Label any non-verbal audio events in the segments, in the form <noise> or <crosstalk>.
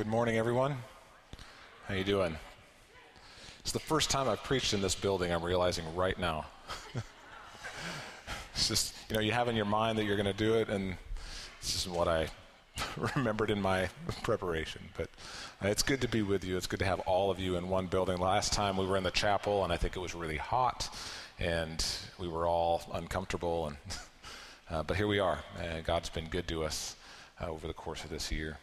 Good morning, everyone. How you doing? It's the first time I've preached in this building. I'm realizing right now. <laughs> it's just you know you have in your mind that you're going to do it, and this isn't what I <laughs> remembered in my preparation. But uh, it's good to be with you. It's good to have all of you in one building. Last time we were in the chapel, and I think it was really hot, and we were all uncomfortable. And <laughs> uh, but here we are. And God's been good to us uh, over the course of this year.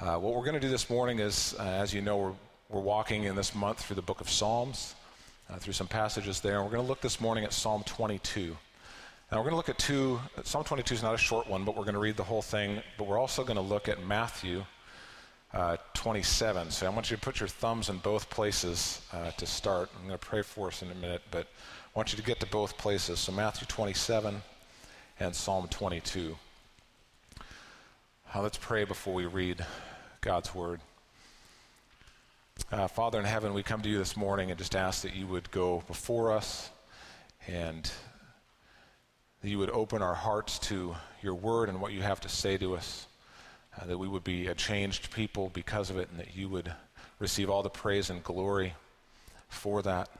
Uh, what we're going to do this morning is, uh, as you know, we're, we're walking in this month through the book of Psalms, uh, through some passages there. And we're going to look this morning at Psalm 22. Now, we're going to look at two, Psalm 22 is not a short one, but we're going to read the whole thing. But we're also going to look at Matthew uh, 27. So I want you to put your thumbs in both places uh, to start. I'm going to pray for us in a minute, but I want you to get to both places. So Matthew 27 and Psalm 22. Uh, let's pray before we read God's word. Uh, Father in heaven, we come to you this morning and just ask that you would go before us and that you would open our hearts to your word and what you have to say to us, uh, that we would be a changed people because of it, and that you would receive all the praise and glory for that.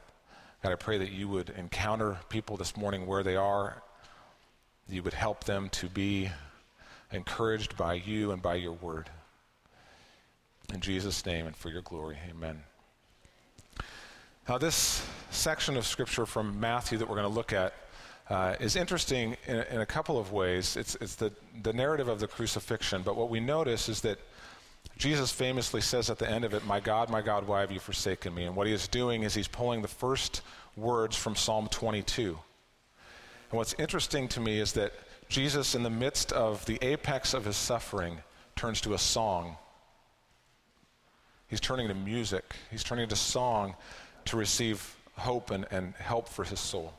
God, I pray that you would encounter people this morning where they are, you would help them to be encouraged by you and by your word. In Jesus' name and for your glory, amen. Now, this section of scripture from Matthew that we're going to look at uh, is interesting in, in, a couple of ways. It's, it's the, the narrative of the crucifixion, but what we notice is that Jesus famously says at the end of it, My God, my God, why have you forsaken me? And what he is doing is he's pulling the first words from Psalm 22. And what's interesting to me is that Jesus, in the midst of the apex of his suffering, turns to a song He's turning to music, he's turning to song to receive hope and, and help for his soul.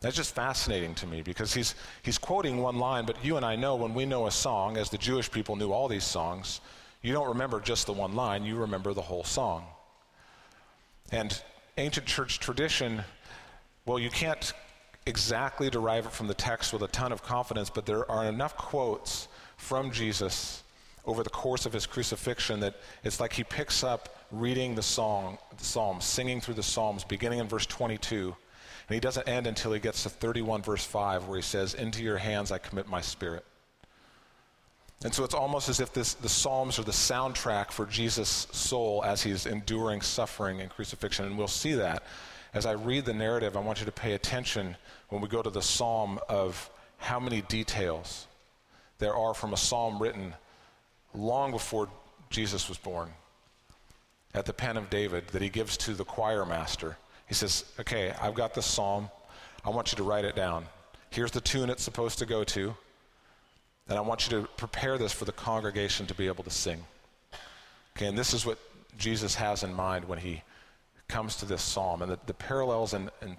That's just fascinating to me because he's, he's quoting one line, but you and I know when we know a song, as the Jewish people knew all these songs, you don't remember just the one line, you remember the whole song. And ancient church tradition, well, you can't exactly derive it from the text with a ton of confidence, but there are enough quotes from Jesus over the course of his crucifixion that it's like he picks up reading the song, the Psalms, singing through the Psalms, beginning in verse 22. And he doesn't end until he gets to 31, verse 5, where he says, Into your hands I commit my spirit. And so it's almost as if this, the Psalms are the soundtrack for Jesus' soul as he's enduring suffering and crucifixion. And we'll see that. As I read the narrative, I want you to pay attention when we go to the Psalm of how many details there are from a psalm written long before Jesus was born at the pen of David that he gives to the choir master. He says, Okay, I've got this psalm. I want you to write it down. Here's the tune it's supposed to go to. And I want you to prepare this for the congregation to be able to sing. Okay, and this is what Jesus has in mind when he comes to this psalm. And the, the parallels in, in,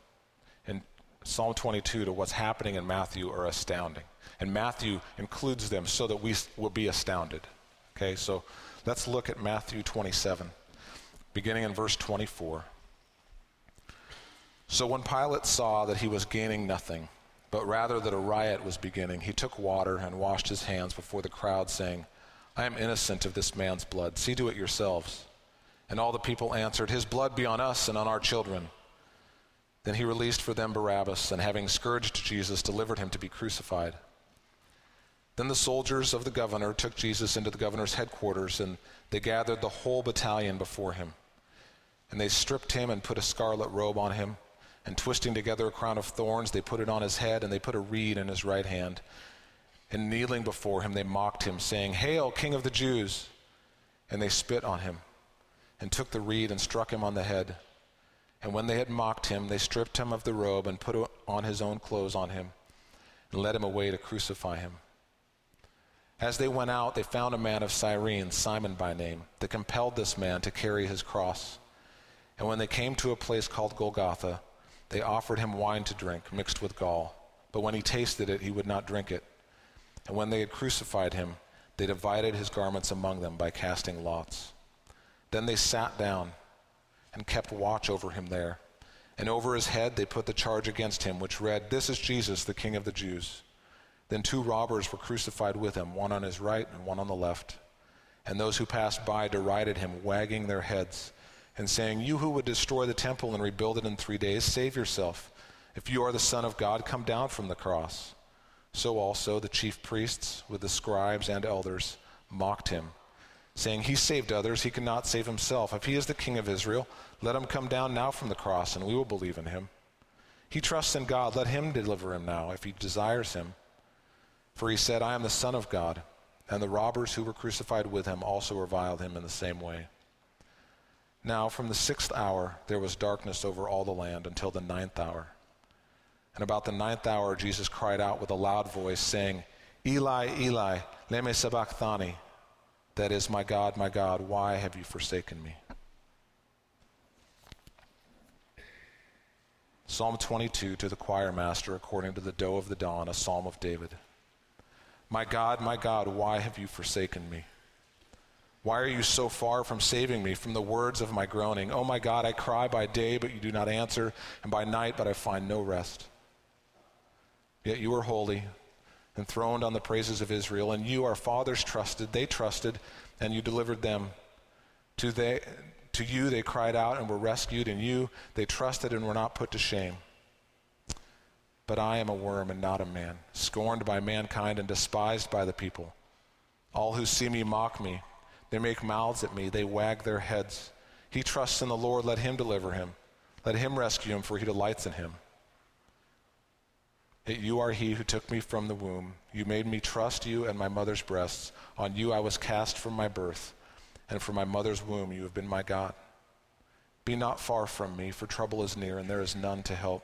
in Psalm 22 to what's happening in Matthew are astounding. And Matthew includes them so that we will be astounded. Okay, so let's look at Matthew 27, beginning in verse 24. So when Pilate saw that he was gaining nothing, but rather that a riot was beginning, he took water and washed his hands before the crowd, saying, I am innocent of this man's blood. See to it yourselves. And all the people answered, His blood be on us and on our children. Then he released for them Barabbas, and having scourged Jesus, delivered him to be crucified. Then the soldiers of the governor took Jesus into the governor's headquarters, and they gathered the whole battalion before him. And they stripped him and put a scarlet robe on him, and twisting together a crown of thorns, they put it on his head, and they put a reed in his right hand. And kneeling before him, they mocked him, saying, Hail, King of the Jews! And they spit on him, and took the reed and struck him on the head. And when they had mocked him, they stripped him of the robe and put on his own clothes on him, and led him away to crucify him. As they went out, they found a man of Cyrene, Simon by name, that compelled this man to carry his cross. And when they came to a place called Golgotha, they offered him wine to drink, mixed with gall. But when he tasted it, he would not drink it. And when they had crucified him, they divided his garments among them by casting lots. Then they sat down and kept watch over him there. And over his head they put the charge against him, which read, This is Jesus, the King of the Jews. Then two robbers were crucified with him, one on his right and one on the left. And those who passed by derided him, wagging their heads, and saying, You who would destroy the temple and rebuild it in three days, save yourself. If you are the Son of God, come down from the cross. So also the chief priests, with the scribes and elders, mocked him, saying, He saved others, he cannot save himself. If he is the King of Israel, let him come down now from the cross, and we will believe in him. He trusts in God, let him deliver him now, if he desires him. For he said, I am the Son of God. And the robbers who were crucified with him also reviled him in the same way. Now, from the sixth hour, there was darkness over all the land until the ninth hour. And about the ninth hour, Jesus cried out with a loud voice, saying, Eli, Eli, lema sabachthani. That is, my God, my God, why have you forsaken me? Psalm 22 to the choir master, according to the doe of the dawn, a psalm of David. My God, my God, why have you forsaken me? Why are you so far from saving me from the words of my groaning? Oh my God, I cry by day, but you do not answer, and by night, but I find no rest. Yet you are holy, enthroned on the praises of Israel, and you, our fathers, trusted. They trusted, and you delivered them. To, they, to you they cried out and were rescued, and you they trusted and were not put to shame. But I am a worm and not a man, scorned by mankind and despised by the people. All who see me mock me. They make mouths at me. They wag their heads. He trusts in the Lord. Let him deliver him. Let him rescue him, for he delights in him. You are he who took me from the womb. You made me trust you and my mother's breasts. On you I was cast from my birth, and from my mother's womb you have been my God. Be not far from me, for trouble is near, and there is none to help.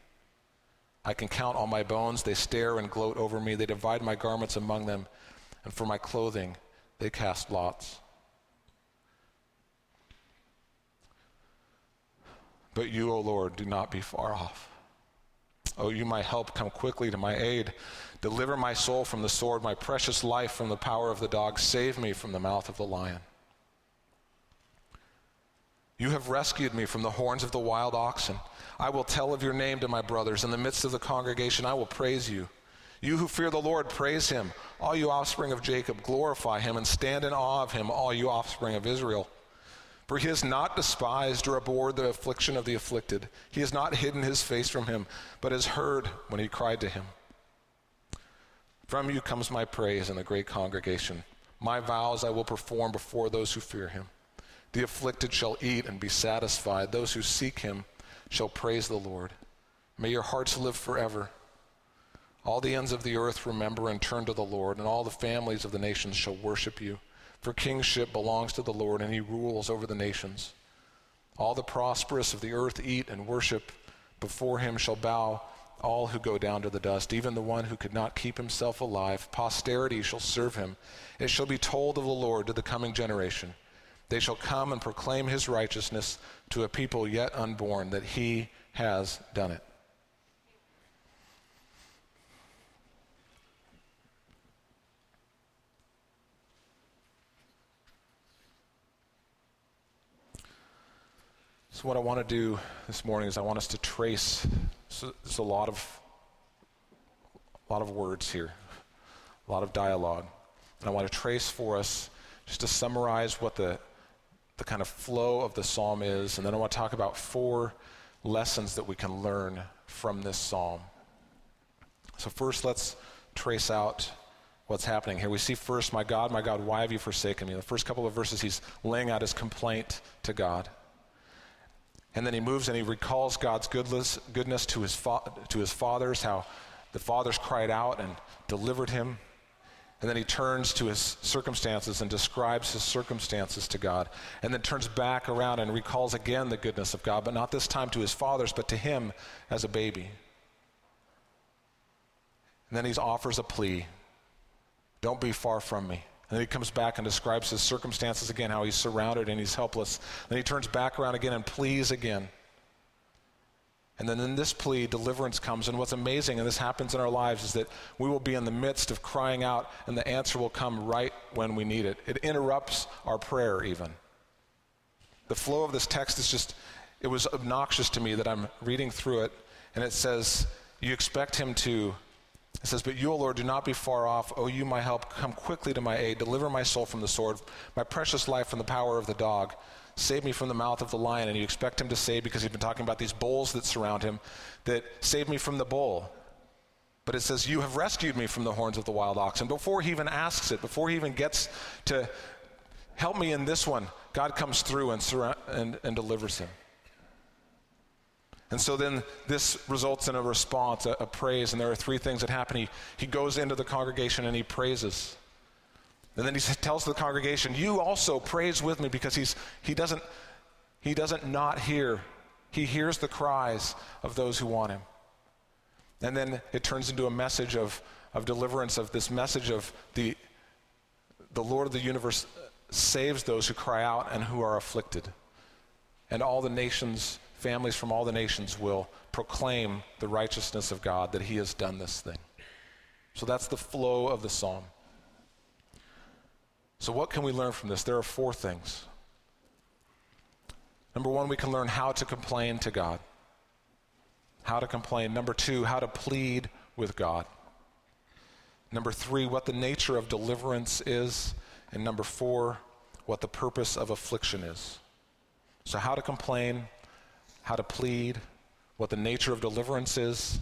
I can count all my bones. They stare and gloat over me. They divide my garments among them, and for my clothing they cast lots. But you, O Lord, do not be far off. O you, my help, come quickly to my aid. Deliver my soul from the sword, my precious life from the power of the dog. Save me from the mouth of the lion. You have rescued me from the horns of the wild oxen. I will tell of your name to my brothers. In the midst of the congregation, I will praise you. You who fear the Lord, praise him. All you offspring of Jacob, glorify him and stand in awe of him, all you offspring of Israel. For he has not despised or abhorred the affliction of the afflicted. He has not hidden his face from him, but has heard when he cried to him. From you comes my praise in the great congregation. My vows I will perform before those who fear him. The afflicted shall eat and be satisfied. Those who seek him shall praise the Lord. May your hearts live forever. All the ends of the earth remember and turn to the Lord, and all the families of the nations shall worship you. For kingship belongs to the Lord, and he rules over the nations. All the prosperous of the earth eat and worship. Before him shall bow all who go down to the dust, even the one who could not keep himself alive. Posterity shall serve him. It shall be told of the Lord to the coming generation. They shall come and proclaim his righteousness to a people yet unborn, that he has done it. So, what I want to do this morning is I want us to trace. So there's a lot of, a lot of words here, a lot of dialogue, and I want to trace for us just to summarize what the the kind of flow of the psalm is, and then I want to talk about four lessons that we can learn from this psalm. So, first, let's trace out what's happening here. We see first, My God, my God, why have you forsaken me? The first couple of verses, he's laying out his complaint to God. And then he moves and he recalls God's goodness, goodness to, his fa- to his fathers, how the fathers cried out and delivered him. And then he turns to his circumstances and describes his circumstances to God. And then turns back around and recalls again the goodness of God, but not this time to his fathers, but to him as a baby. And then he offers a plea Don't be far from me. And then he comes back and describes his circumstances again, how he's surrounded and he's helpless. Then he turns back around again and pleads again. And then in this plea, deliverance comes. And what's amazing, and this happens in our lives, is that we will be in the midst of crying out, and the answer will come right when we need it. It interrupts our prayer, even. The flow of this text is just, it was obnoxious to me that I'm reading through it, and it says, You expect him to it says, But you, O Lord, do not be far off. O you, my help, come quickly to my aid. Deliver my soul from the sword, my precious life from the power of the dog. Save me from the mouth of the lion. And you expect him to say, because he's been talking about these bulls that surround him, that save me from the bull. But it says, You have rescued me from the horns of the wild ox. And before he even asks it, before he even gets to help me in this one, God comes through and, surra- and, and delivers him. And so then this results in a response, a, a, praise, and there are three things that happen. He, he goes into the congregation and he praises. And then he tells the congregation, You also praise with me because he's, he, doesn't, he doesn't not hear. He hears the cries of those who want him. And then it turns into a message of, of deliverance, of this message of the, the Lord of the universe uh, saves those who cry out and who are afflicted. And all the nations families from all the nations will proclaim the righteousness of God, that He has done this thing. So that's the flow of the psalm. So, what can we learn from this? There are four things. Number one, we can learn how to complain to God. How to complain. Number two, how to plead with God. Number three, what the nature of deliverance is. And number four, what the purpose of affliction is. So, how to complain, how to plead, what the nature of deliverance is,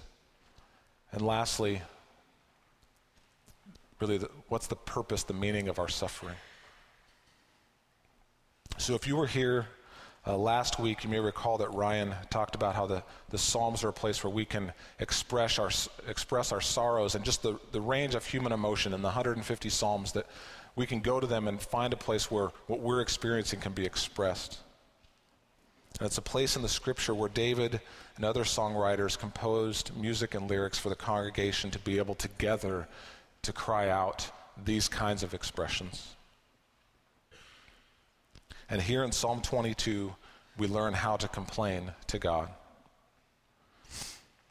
and lastly, really, the, what's the purpose, the meaning of our suffering. So, if you were here uh, last week, you may recall that Ryan talked about how the, the Psalms are a place where we can express our, express our sorrows and just the, the range of human emotion in the 150 Psalms that we can go to them and find a place where what we're experiencing can be expressed. And it's a place in the scripture where David and other songwriters composed music and lyrics for the congregation to be able together to cry out these kinds of expressions. And here in Psalm 22, we learn how to complain to God.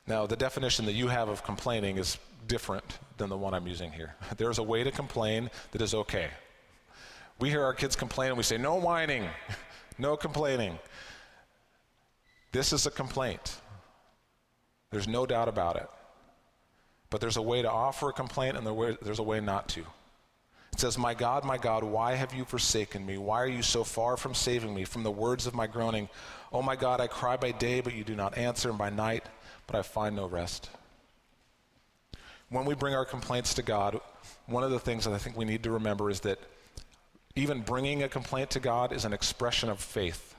Now, the definition that you have of complaining is different than the one I'm using here. <laughs> There's a way to complain that is okay. We hear our kids complain and we say, no whining, <laughs> no complaining. This is a complaint. There's no doubt about it. But there's a way to offer a complaint and there's a way not to. It says, My God, my God, why have you forsaken me? Why are you so far from saving me from the words of my groaning? Oh my God, I cry by day, but you do not answer, and by night, but I find no rest. When we bring our complaints to God, one of the things that I think we need to remember is that even bringing a complaint to God is an expression of faith.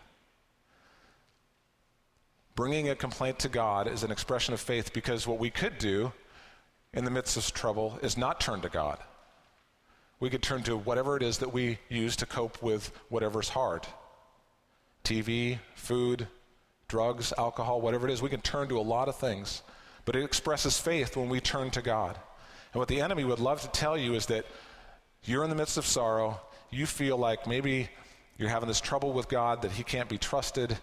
Bringing a complaint to God is an expression of faith because what we could do in the midst of trouble is not turn to God. We could turn to whatever it is that we use to cope with whatever's hard TV, food, drugs, alcohol, whatever it is. We can turn to a lot of things, but it expresses faith when we turn to God. And what the enemy would love to tell you is that you're in the midst of sorrow, you feel like maybe you're having this trouble with God, that He can't be trusted,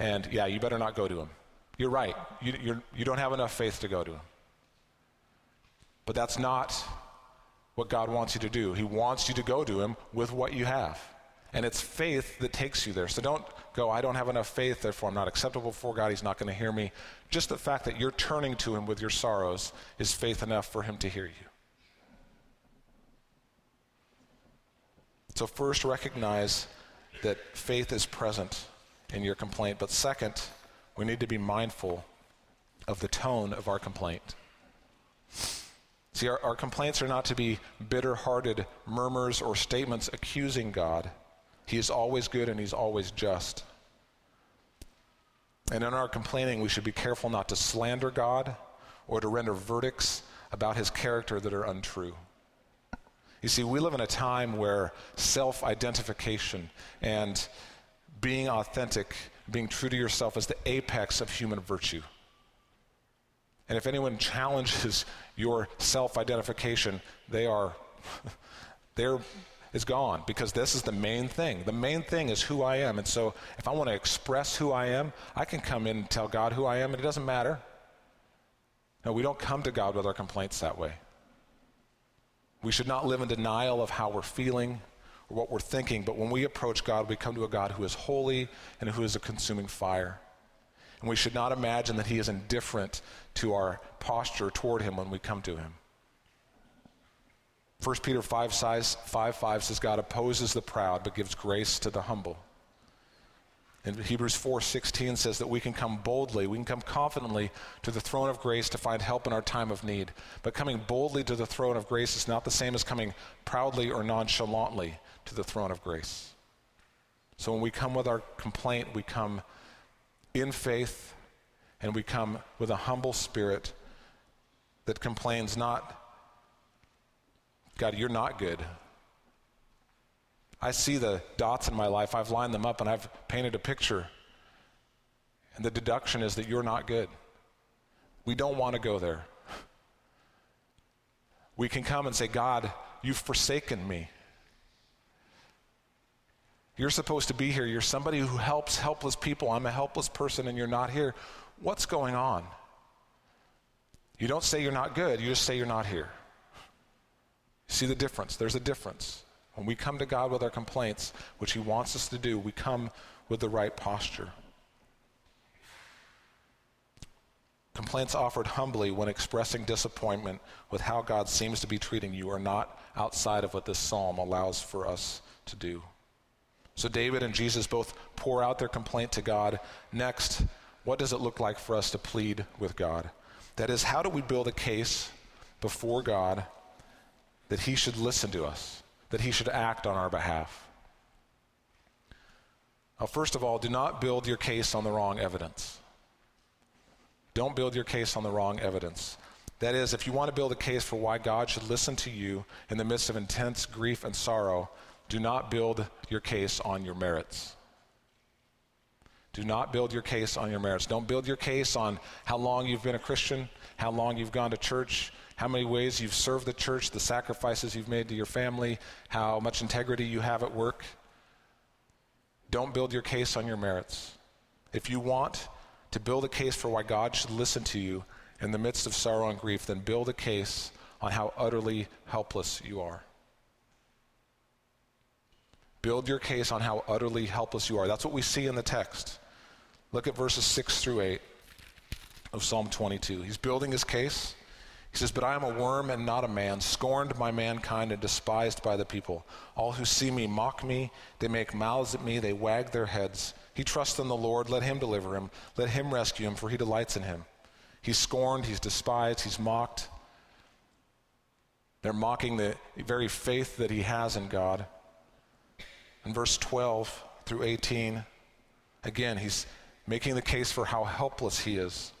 and yeah, you better not go to him. You're right. You, you're, you don't have enough faith to go to him. But that's not what God wants you to do. He wants you to go to him with what you have. And it's faith that takes you there. So don't go, I don't have enough faith, therefore I'm not acceptable before God. He's not going to hear me. Just the fact that you're turning to him with your sorrows is faith enough for him to hear you. So, first, recognize that faith is present in your complaint. But second, we need to be mindful of the tone of our complaint. See, our, our complaints are not to be bitter hearted murmurs or statements accusing God. He is always good and He's always just. And in our complaining, we should be careful not to slander God or to render verdicts about His character that are untrue. You see, we live in a time where self identification and being authentic, being true to yourself is the apex of human virtue. And if anyone challenges <laughs> your self identification, they are, <laughs> There is gone because this is the main thing. The main thing is who I am. And so if I want to express who I am, I can come in and tell God who I am, and it doesn't matter. No, we don't come to God with our complaints that way. We should not live in denial of how we're feeling or what we're thinking, but when we approach God, we come to a God who is holy and who is a consuming fire. And we should not imagine that He is indifferent to our posture toward Him when we come to Him. 1 Peter 5, 5, 5 says, God opposes the proud but gives grace to the humble. And Hebrews 4:16 says that we can come boldly, we can come confidently to the throne of grace to find help in our time of need. But coming boldly to the throne of grace is not the same as coming proudly or nonchalantly to the throne of grace. So when we come with our complaint, we come in faith and we come with a humble spirit that complains not God, you're not good. I see the dots in my life, I've lined them up, and I've painted a picture. And the deduction is that you're not good. We don't want to go there. We can come and say, God, you've forsaken me. You're supposed to be here. You're somebody who helps helpless people. I'm a helpless person and you're not here. What's going on? You don't say you're not good, you just say you're not here. See the difference? There's a difference. When we come to God with our complaints, which He wants us to do, we come with the right posture. Complaints offered humbly when expressing disappointment with how God seems to be treating you are not outside of what this psalm allows for us to do. So, David and Jesus both pour out their complaint to God. Next, what does it look like for us to plead with God? That is, how do we build a case before God that he should listen to us, that he should act on our behalf. Now, first of all, do not build your case on the wrong evidence. Don't build your case on the wrong evidence. That is, if you want to build a case for why God should listen to you in the midst of intense grief and sorrow, do not build your case on your merits. Do not build your case on your merits. Don't build your case on how long you've been a Christian, how long you've gone to church, how many ways you've served the church, the sacrifices you've made to your family, how much integrity you have at work. Don't build your case on your merits. If you want to build a case for why God should listen to you in the midst of sorrow and grief, then build a case on how utterly helpless you are. Build your case on how utterly helpless you are. That's what we see in the text. Look at verses 6 through 8 of Psalm 22. He's building his case. He says, But I am a worm and not a man, scorned by mankind and despised by the people. All who see me mock me. They make mouths at me. They wag their heads. He trusts in the Lord. Let him deliver him. Let him rescue him, for he delights in him. He's scorned. He's despised. He's mocked. They're mocking the very faith that he has in God. In verse 12 through 18, again, he's making the case for how helpless he is.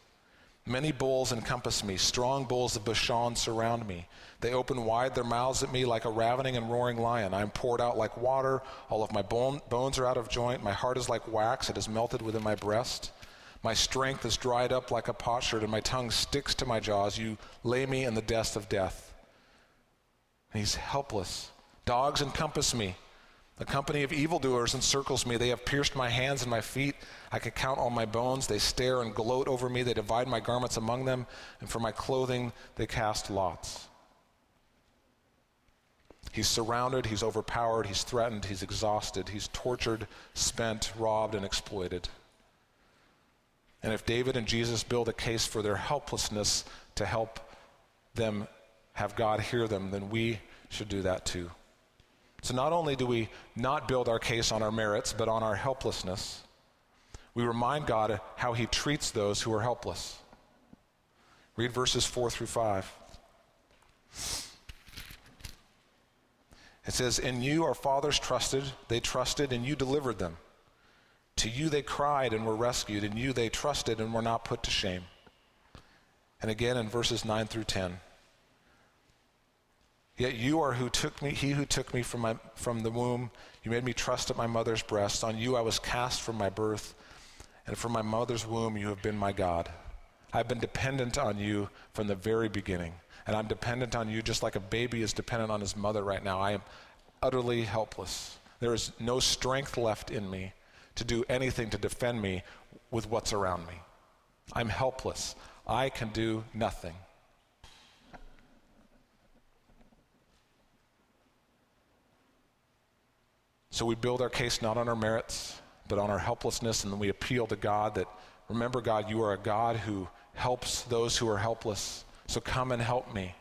Many bulls encompass me, strong bulls of Bashan surround me. They open wide their mouths at me like a ravening and roaring lion. I am poured out like water. All of my bone, bones are out of joint. My heart is like wax, it is melted within my breast. My strength is dried up like a potsherd, and my tongue sticks to my jaws. You lay me in the dust of death. And he's helpless. Dogs encompass me. The company of evildoers encircles me. They have pierced my hands and my feet. I can count all my bones. They stare and gloat over me. They divide my garments among them, and for my clothing they cast lots. He's surrounded, he's overpowered, he's threatened, he's exhausted, he's tortured, spent, robbed, and exploited. And if David and Jesus build a case for their helplessness to help them have God hear them, then we should do that too. So not only do we not build our case on our merits, but on our helplessness, we remind God how he treats those who are helpless. Read verses 4 through 5. It says, In you our fathers trusted, they trusted, and you delivered them. To you they cried and were rescued, and you they trusted and were not put to shame. And again in verses 9 through 10. Yet you are who took me, he who took me from, my, from the womb. You made me trust at my mother's breast. On you I was cast from my birth, and from my mother's womb you have been my God. I've been dependent on you from the very beginning. And I'm dependent on you just like a baby is dependent on his mother right now. I am utterly helpless. There is no strength left in me to do anything to defend me with what's around me. I'm helpless. I can do nothing. So we build our case not on our merits, but on our helplessness, and then we appeal to God that, remember, God, you are a God who helps those who are helpless. So come and help me.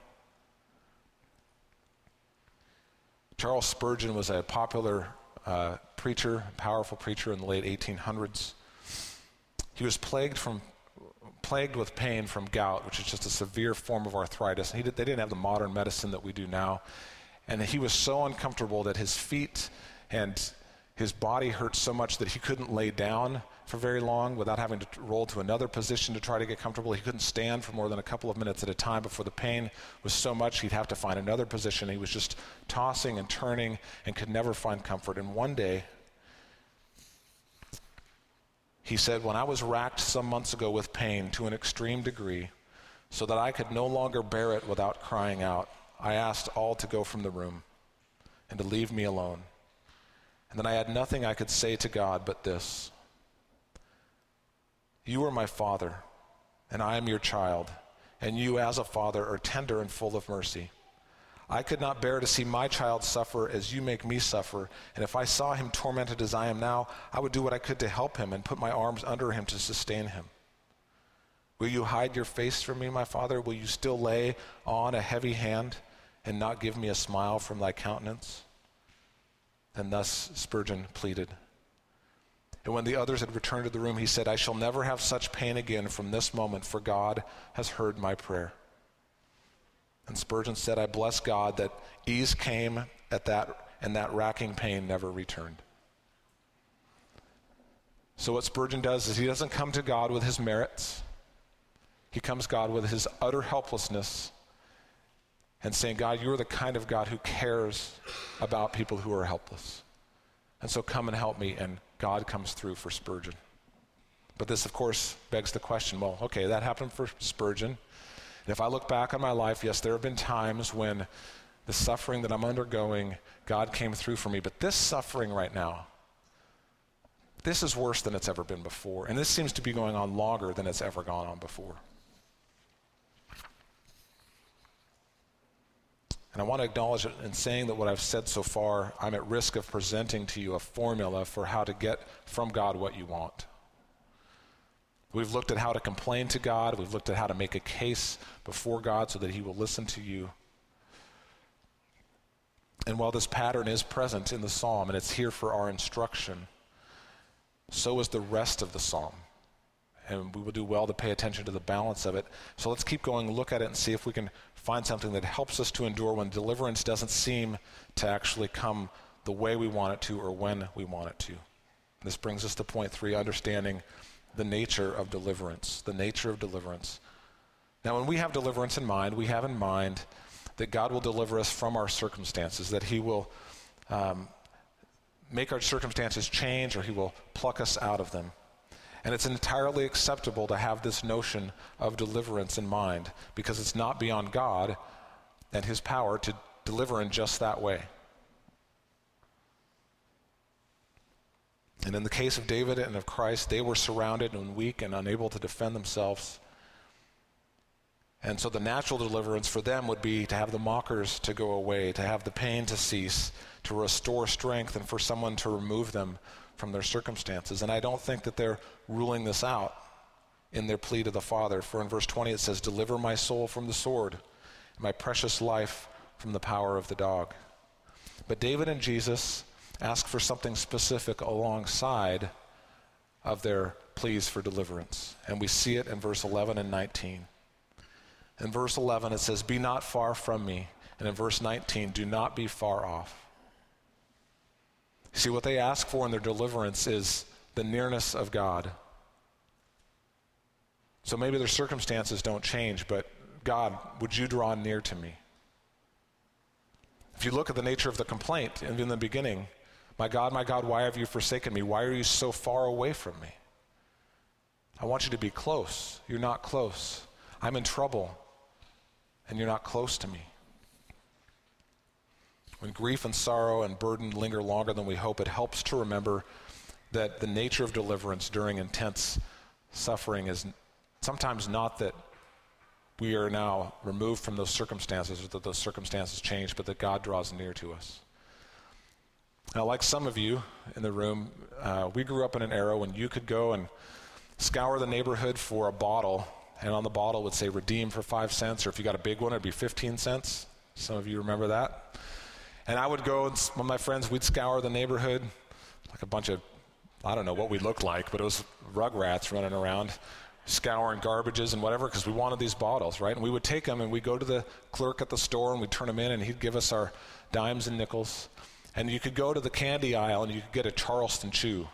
Charles Spurgeon was a popular uh, preacher, powerful preacher in the late 1800s. He was plagued from plagued with pain from gout, which is just a severe form of arthritis. Did, they didn't have the modern medicine that we do now. And he was so uncomfortable that his feet and his body hurt so much that he couldn't lay down for very long without having to roll to another position to try to get comfortable. He couldn't stand for more than a couple of minutes at a time before the pain was so much he'd have to find another position. He was just tossing and turning and could never find comfort. And one day, he said, When I was racked some months ago with pain to an extreme degree, so that I could no longer bear it without crying out, I asked all to go from the room and to leave me alone. And then I had nothing I could say to God but this You are my father, and I am your child, and you, as a father, are tender and full of mercy. I could not bear to see my child suffer as you make me suffer, and if I saw him tormented as I am now, I would do what I could to help him and put my arms under him to sustain him. Will you hide your face from me, my father? Will you still lay on a heavy hand and not give me a smile from thy countenance? And thus Spurgeon pleaded. And when the others had returned to the room, he said, I shall never have such pain again from this moment, for God has heard my prayer. And Spurgeon said, I bless God that ease came at that, and that racking pain never returned. So, what Spurgeon does is he doesn't come to God with his merits, he comes God with his utter helplessness and saying, God, you're the kind of God who cares about people who are helpless. And so come and help me. And God comes through for Spurgeon. But this, of course, begs the question well, okay, that happened for Spurgeon. And if I look back on my life, yes, there have been times when the suffering that I'm undergoing, God came through for me. But this suffering right now, this is worse than it's ever been before. And this seems to be going on longer than it's ever gone on before. And I want to acknowledge it in saying that what I've said so far, I'm at risk of presenting to you a formula for how to get from God what you want. We've looked at how to complain to God, we've looked at how to make a case before God so that He will listen to you. And while this pattern is present in the psalm and it's here for our instruction, so is the rest of the psalm. And we will do well to pay attention to the balance of it. So let's keep going, look at it, and see if we can find something that helps us to endure when deliverance doesn't seem to actually come the way we want it to or when we want it to. This brings us to point three understanding the nature of deliverance. The nature of deliverance. Now, when we have deliverance in mind, we have in mind that God will deliver us from our circumstances, that He will um, make our circumstances change or He will pluck us out of them. And it's entirely acceptable to have this notion of deliverance in mind because it's not beyond God and His power to deliver in just that way. And in the case of David and of Christ, they were surrounded and weak and unable to defend themselves. And so the natural deliverance for them would be to have the mockers to go away, to have the pain to cease, to restore strength, and for someone to remove them from their circumstances. And I don't think that they're ruling this out in their plea to the Father. For in verse 20 it says, Deliver my soul from the sword, my precious life from the power of the dog. But David and Jesus ask for something specific alongside of their pleas for deliverance. And we see it in verse 11 and 19. In verse 11, it says, Be not far from me. And in verse 19, do not be far off. See, what they ask for in their deliverance is the nearness of God. So maybe their circumstances don't change, but God, would you draw near to me? If you look at the nature of the complaint in the beginning, my God, my God, why have you forsaken me? Why are you so far away from me? I want you to be close. You're not close. I'm in trouble, and you're not close to me. When grief and sorrow and burden linger longer than we hope, it helps to remember that the nature of deliverance during intense suffering is sometimes not that we are now removed from those circumstances or that those circumstances change, but that God draws near to us. Now, like some of you in the room, uh, we grew up in an era when you could go and scour the neighborhood for a bottle, and on the bottle would say redeem for five cents, or if you got a big one, it'd be 15 cents. Some of you remember that. And I would go, and with my friends, we'd scour the neighborhood like a bunch of, I don't know what we looked like, but it was rugrats running around, scouring garbages and whatever, because we wanted these bottles, right? And we would take them and we'd go to the clerk at the store and we'd turn them in, and he'd give us our dimes and nickels. And you could go to the candy aisle and you could get a Charleston chew.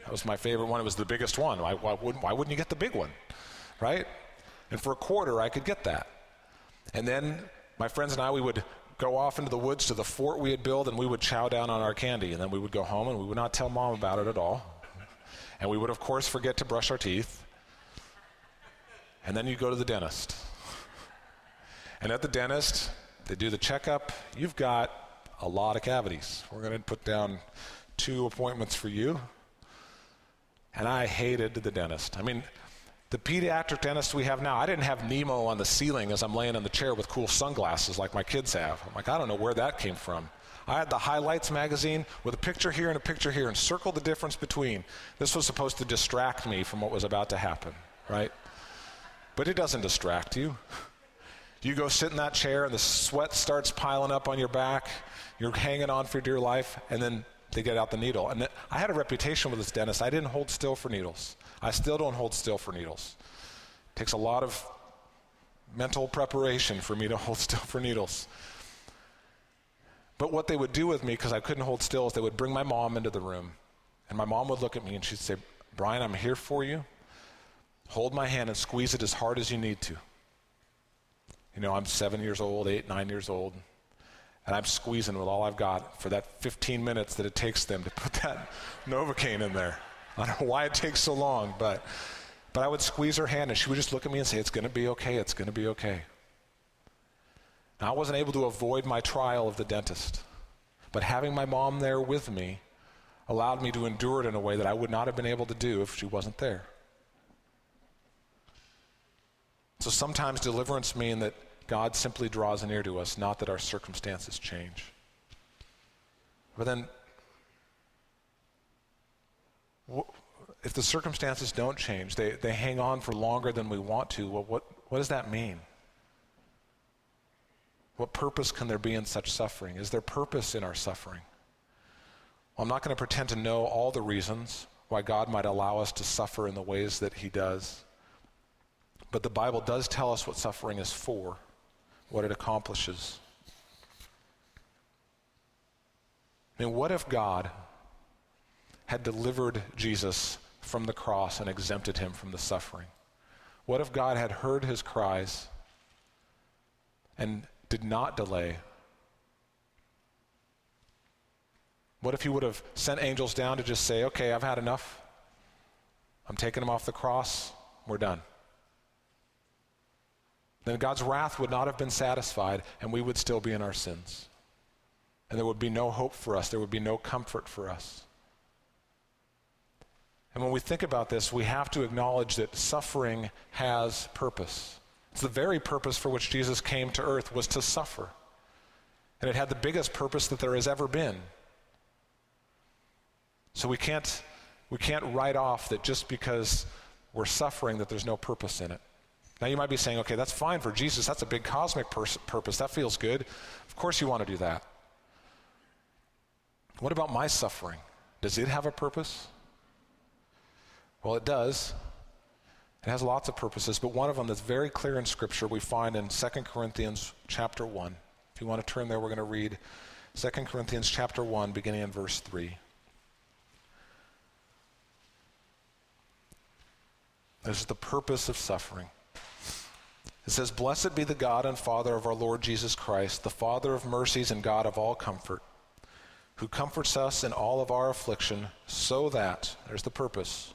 That was my favorite one. It was the biggest one. Why, why, wouldn't, why wouldn't you get the big one? Right? And for a quarter, I could get that. And then my friends and I, we would go off into the woods to the fort we had built and we would chow down on our candy. And then we would go home and we would not tell mom about it at all. And we would, of course, forget to brush our teeth. And then you go to the dentist. And at the dentist, they do the checkup. You've got a lot of cavities. We're going to put down two appointments for you. And I hated the dentist. I mean, the pediatric dentist we have now, I didn't have Nemo on the ceiling as I'm laying in the chair with cool sunglasses like my kids have. I'm like, I don't know where that came from. I had the highlights magazine with a picture here and a picture here and circle the difference between. This was supposed to distract me from what was about to happen, right? But it doesn't distract you. You go sit in that chair and the sweat starts piling up on your back. You're hanging on for dear life, and then they get out the needle. And I had a reputation with this dentist. I didn't hold still for needles. I still don't hold still for needles. It takes a lot of mental preparation for me to <laughs> hold still for needles. But what they would do with me, because I couldn't hold still, is they would bring my mom into the room. And my mom would look at me and she'd say, Brian, I'm here for you. Hold my hand and squeeze it as hard as you need to. You know, I'm seven years old, eight, nine years old and I'm squeezing with all I've got for that 15 minutes that it takes them to put that <laughs> Novocaine in there. I don't know why it takes so long, but, but I would squeeze her hand and she would just look at me and say, It's going to be okay, it's going to be okay. Now, I wasn't able to avoid my trial of the dentist, but having my mom there with me allowed me to endure it in a way that I would not have been able to do if she wasn't there. So sometimes deliverance means that God simply draws near to us, not that our circumstances change. But then, if the circumstances don't change, they, they hang on for longer than we want to, well, what, what does that mean? What purpose can there be in such suffering? Is there purpose in our suffering? Well, I'm not going to pretend to know all the reasons why God might allow us to suffer in the ways that He does. But the Bible does tell us what suffering is for what it accomplishes. I mean, what if God had delivered Jesus from the cross and exempted him from the suffering? What if God had heard his cries and did not delay? What if he would have sent angels down to just say, okay, I've had enough? I'm taking him off the cross. We're done then God's wrath would not have been satisfied and we would still be in our sins. And there would be no hope for us, there would be no comfort for us. And when we think about this, we have to acknowledge that suffering has purpose. It's the very purpose for which Jesus came to earth was to suffer. And it had the biggest purpose that there has ever been. So we can't we can't write off that just because we're suffering that there's no purpose in it. Now you might be saying, okay, that's fine for Jesus. That's a big cosmic pers- purpose. That feels good. Of course you want to do that. What about my suffering? Does it have a purpose? Well, it does. It has lots of purposes, but one of them that's very clear in Scripture we find in 2 Corinthians chapter 1. If you want to turn there, we're going to read 2 Corinthians chapter 1, beginning in verse 3. This is the purpose of suffering. It says, Blessed be the God and Father of our Lord Jesus Christ, the Father of mercies and God of all comfort, who comforts us in all of our affliction, so that, there's the purpose,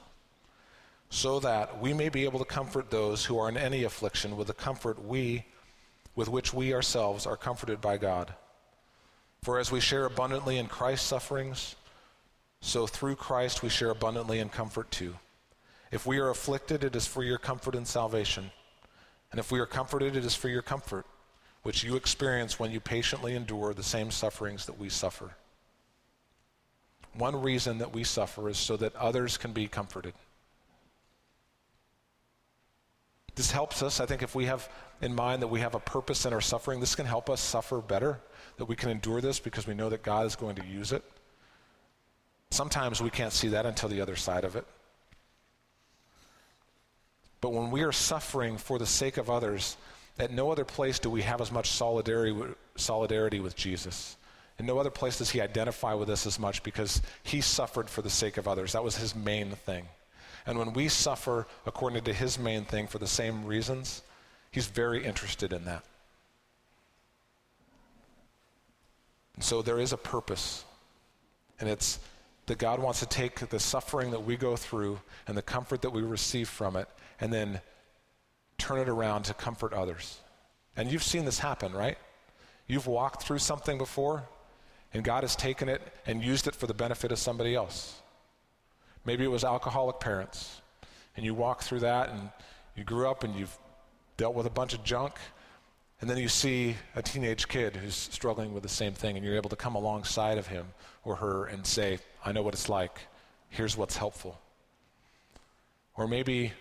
so that we may be able to comfort those who are in any affliction with the comfort we with which we ourselves are comforted by God. For as we share abundantly in Christ's sufferings, so through Christ we share abundantly in comfort too. If we are afflicted, it is for your comfort and salvation. And if we are comforted, it is for your comfort, which you experience when you patiently endure the same sufferings that we suffer. One reason that we suffer is so that others can be comforted. This helps us, I think, if we have in mind that we have a purpose in our suffering, this can help us suffer better, that we can endure this because we know that God is going to use it. Sometimes we can't see that until the other side of it. But when we are suffering for the sake of others, at no other place do we have as much solidarity, solidarity with Jesus. In no other place does he identify with us as much because he suffered for the sake of others. That was his main thing. And when we suffer according to his main thing for the same reasons, he's very interested in that. And so there is a purpose. And it's that God wants to take the suffering that we go through and the comfort that we receive from it and then turn it around to comfort others. And you've seen this happen, right? You've walked through something before, and God has taken it and used it for the benefit of somebody else. Maybe it was alcoholic parents, and you walk through that, and you grew up and you've dealt with a bunch of junk, and then you see a teenage kid who's struggling with the same thing, and you're able to come alongside of him or her and say, I know what it's like. Here's what's helpful. Or maybe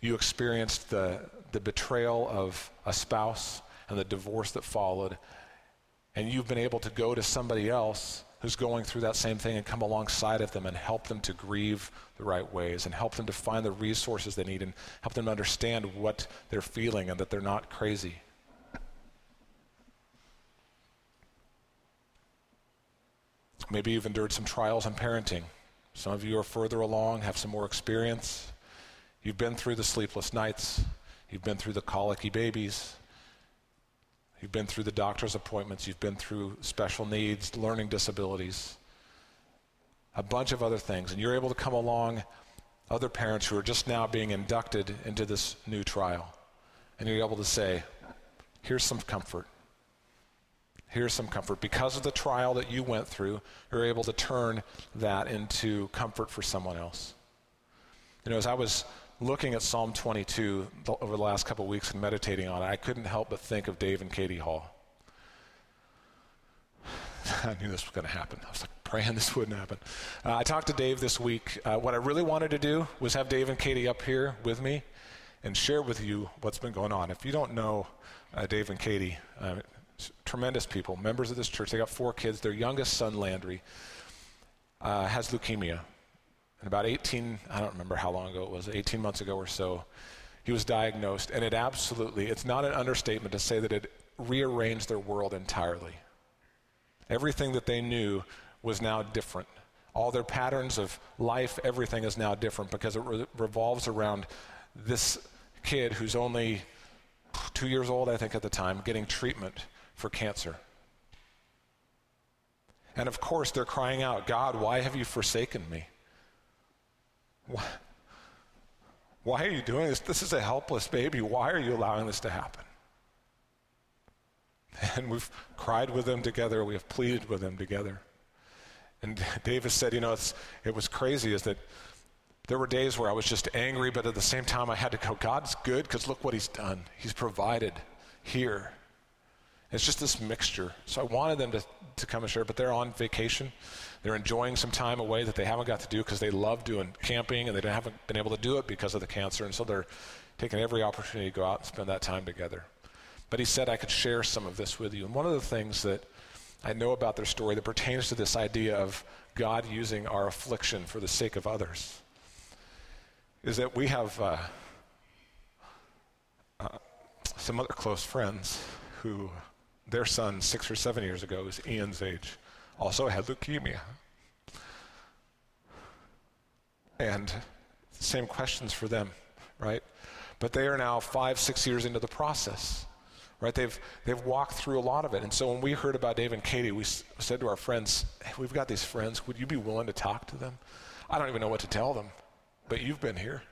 you experienced the, the betrayal of a spouse and the divorce that followed, and you've been able to go to somebody else who's going through that same thing and come alongside of them and help them to grieve the right ways and help them to find the resources they need and help them understand what they're feeling and that they're not crazy. Maybe you've endured some trials in parenting. Some of you are further along, have some more experience. You've been through the sleepless nights. You've been through the colicky babies. You've been through the doctor's appointments, you've been through special needs, learning disabilities, a bunch of other things. And you're able to come along other parents who are just now being inducted into this new trial. And you're able to say, here's some comfort. Here's some comfort. Because of the trial that you went through, you're able to turn that into comfort for someone else. You know, as I was looking at Psalm 22 over the last couple of weeks and meditating on it, I couldn't help but think of Dave and Katie Hall. <sighs> I knew this was going to happen. I was like praying this wouldn't happen. Uh, I talked to Dave this week. Uh, what I really wanted to do was have Dave and Katie up here with me and share with you what's been going on. If you don't know uh, Dave and Katie, uh, tremendous people, members of this church. They got four kids. Their youngest son, Landry, uh, has leukemia. And about 18, I don't remember how long ago it was, 18 months ago or so, he was diagnosed. And it absolutely, it's not an understatement to say that it rearranged their world entirely. Everything that they knew was now different. All their patterns of life, everything is now different because it re- revolves around this kid who's only two years old, I think, at the time, getting treatment for cancer. And of course, they're crying out, God, why have you forsaken me? Why, why are you doing this? This is a helpless baby. Why are you allowing this to happen? And we've cried with them together. We have pleaded with them together. And Davis said, you know, it was crazy is that there were days where I was just angry, but at the same time I had to go, God's good because look what he's done. He's provided here. It's just this mixture. So I wanted them to, to come and share, but they're on vacation. They're enjoying some time away that they haven't got to do because they love doing camping and they haven't been able to do it because of the cancer. And so they're taking every opportunity to go out and spend that time together. But he said I could share some of this with you. And one of the things that I know about their story that pertains to this idea of God using our affliction for the sake of others is that we have uh, uh, some other close friends who their son, six or seven years ago, was Ian's age also had leukemia. And same questions for them, right? But they are now five, six years into the process, right? They've, they've walked through a lot of it. And so when we heard about Dave and Katie, we s- said to our friends, hey, we've got these friends. Would you be willing to talk to them? I don't even know what to tell them. but you've been here.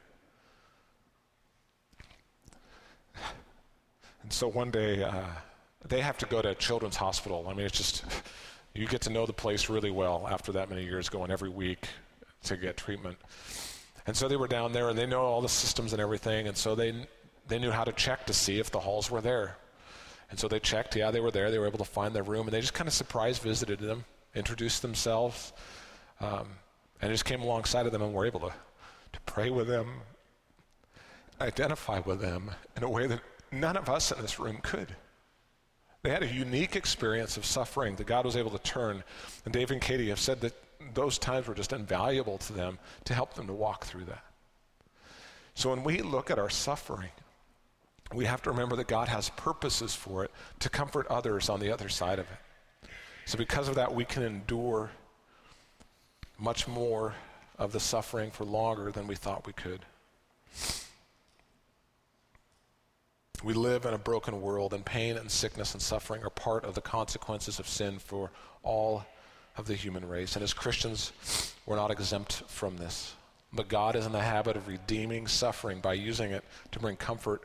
And so one day, uh, they have to go to a children's hospital. I mean, it's just, you get to know the place really well after that many years going every week to get treatment. And so they were down there and they know all the systems and everything. And so they, they knew how to check to see if the Halls were there. And so they checked, yeah, they were there. They were able to find their room. And they just kind of surprise visited them, introduced themselves, um, and just came alongside of them and were able to, to pray with them, identify with them in a way that none of us in this room could. They had a unique experience of suffering that God was able to turn. And Dave and Katie have said that those times were just invaluable to them to help them to walk through that. So when we look at our suffering, we have to remember that God has purposes for it to comfort others on the other side of it. So because of that, we can endure much more of the suffering for longer than we thought we could. We live in a broken world, and pain and sickness and suffering are part of the consequences of sin for all of the human race. And as Christians, we're not exempt from this. But God is in the habit of redeeming suffering by using it to bring comfort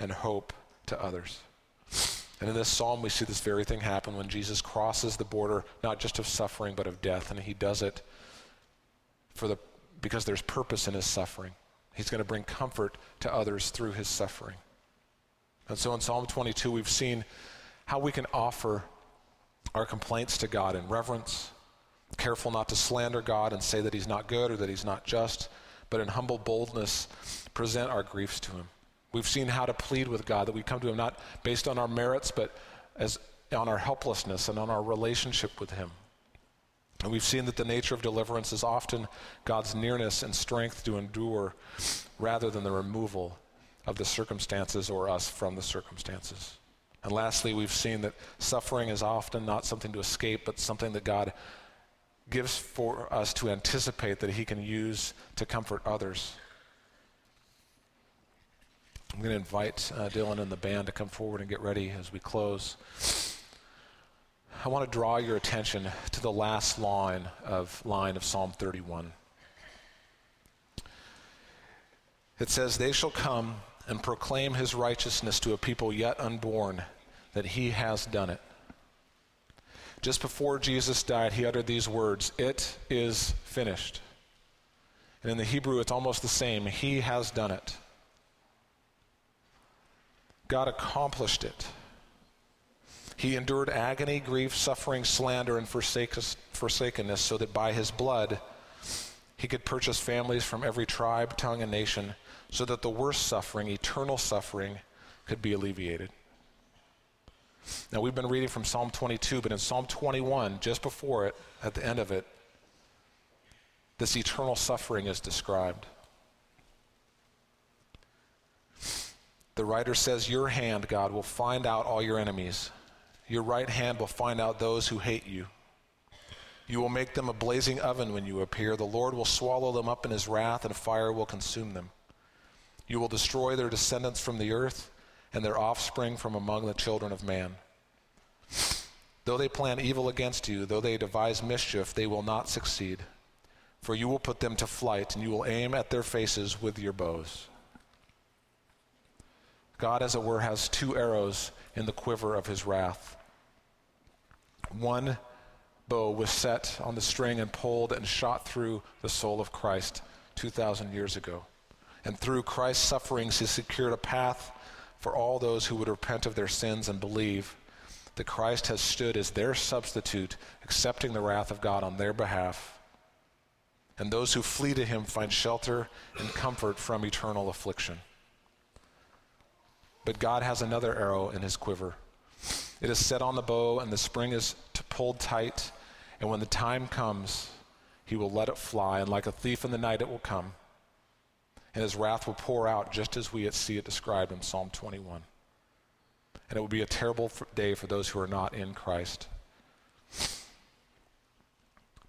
and hope to others. And in this psalm, we see this very thing happen when Jesus crosses the border, not just of suffering, but of death. And he does it for the, because there's purpose in his suffering. He's going to bring comfort to others through his suffering. And so in Psalm 22, we've seen how we can offer our complaints to God in reverence, careful not to slander God and say that He's not good or that He's not just, but in humble boldness present our griefs to Him. We've seen how to plead with God, that we come to Him not based on our merits, but as on our helplessness and on our relationship with Him. And we've seen that the nature of deliverance is often God's nearness and strength to endure rather than the removal of the circumstances or us from the circumstances. And lastly, we've seen that suffering is often not something to escape, but something that God gives for us to anticipate that He can use to comfort others. I'm going to invite uh, Dylan and the band to come forward and get ready as we close. I want to draw your attention to the last line of line of Psalm 31. It says, "They shall come and proclaim his righteousness to a people yet unborn, that he has done it. Just before Jesus died, he uttered these words It is finished. And in the Hebrew, it's almost the same He has done it. God accomplished it. He endured agony, grief, suffering, slander, and forsakenness so that by his blood he could purchase families from every tribe, tongue, and nation so that the worst suffering, eternal suffering, could be alleviated. Now, we've been reading from Psalm 22, but in Psalm 21, just before it, at the end of it, this eternal suffering is described. The writer says, Your hand, God, will find out all your enemies. Your right hand will find out those who hate you. You will make them a blazing oven when you appear. The Lord will swallow them up in his wrath, and fire will consume them. You will destroy their descendants from the earth and their offspring from among the children of man. Though they plan evil against you, though they devise mischief, they will not succeed. For you will put them to flight, and you will aim at their faces with your bows. God, as it were, has two arrows in the quiver of his wrath. One bow was set on the string and pulled and shot through the soul of Christ 2,000 years ago. And through Christ's sufferings, he secured a path for all those who would repent of their sins and believe that Christ has stood as their substitute, accepting the wrath of God on their behalf. And those who flee to him find shelter and comfort from eternal affliction. But God has another arrow in his quiver. It is set on the bow, and the spring is pulled tight. And when the time comes, he will let it fly, and like a thief in the night, it will come and his wrath will pour out just as we see it described in Psalm 21. And it will be a terrible day for those who are not in Christ.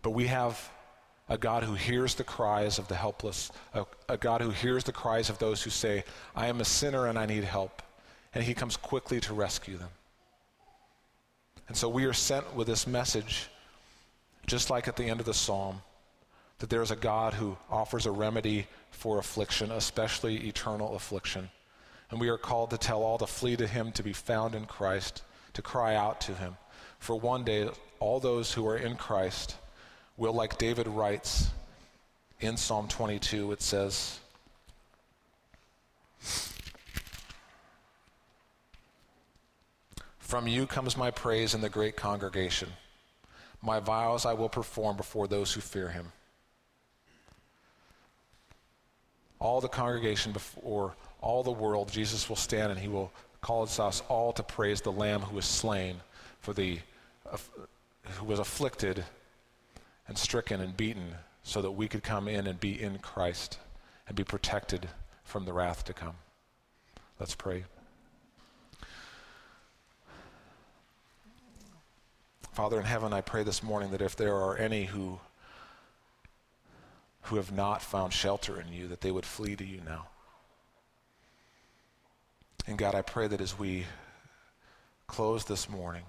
But we have a God who hears the cries of the helpless, a, a, God who hears the cries of those who say, I am a sinner and I need help. And he comes quickly to rescue them. And so we are sent with this message, just like at the end of the psalm that there is a God who offers a remedy for affliction, especially eternal affliction. And we are called to tell all to flee to him, to be found in Christ, to cry out to him. For one day, all those who are in Christ will, like David writes in Psalm 22, it says, From you comes my praise in the great congregation. My vows I will perform before those who fear him. All the congregation before all the world, Jesus will stand and he will call us all to praise the Lamb who was slain for the who was afflicted and stricken and beaten so that we could come in and be in Christ and be protected from the wrath to come. Let's pray. Father in heaven, I pray this morning that if there are any who who have not found shelter in you, that they would flee to you now. And God, I pray that as we close this morning,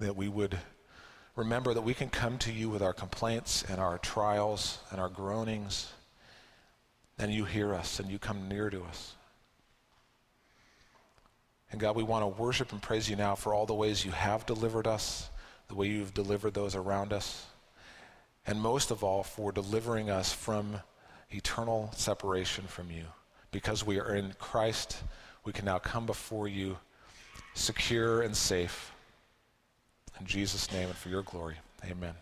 that we would remember that we can come to you with our complaints and our trials and our groanings, and you hear us and you come near to us. And God, we want to worship and praise you now for all the ways you have delivered us, the way you've delivered those around us, and most of all, for delivering us from eternal separation from you. Because we are in Christ, we can now come before you secure and safe. In Jesus' name and for your glory, amen.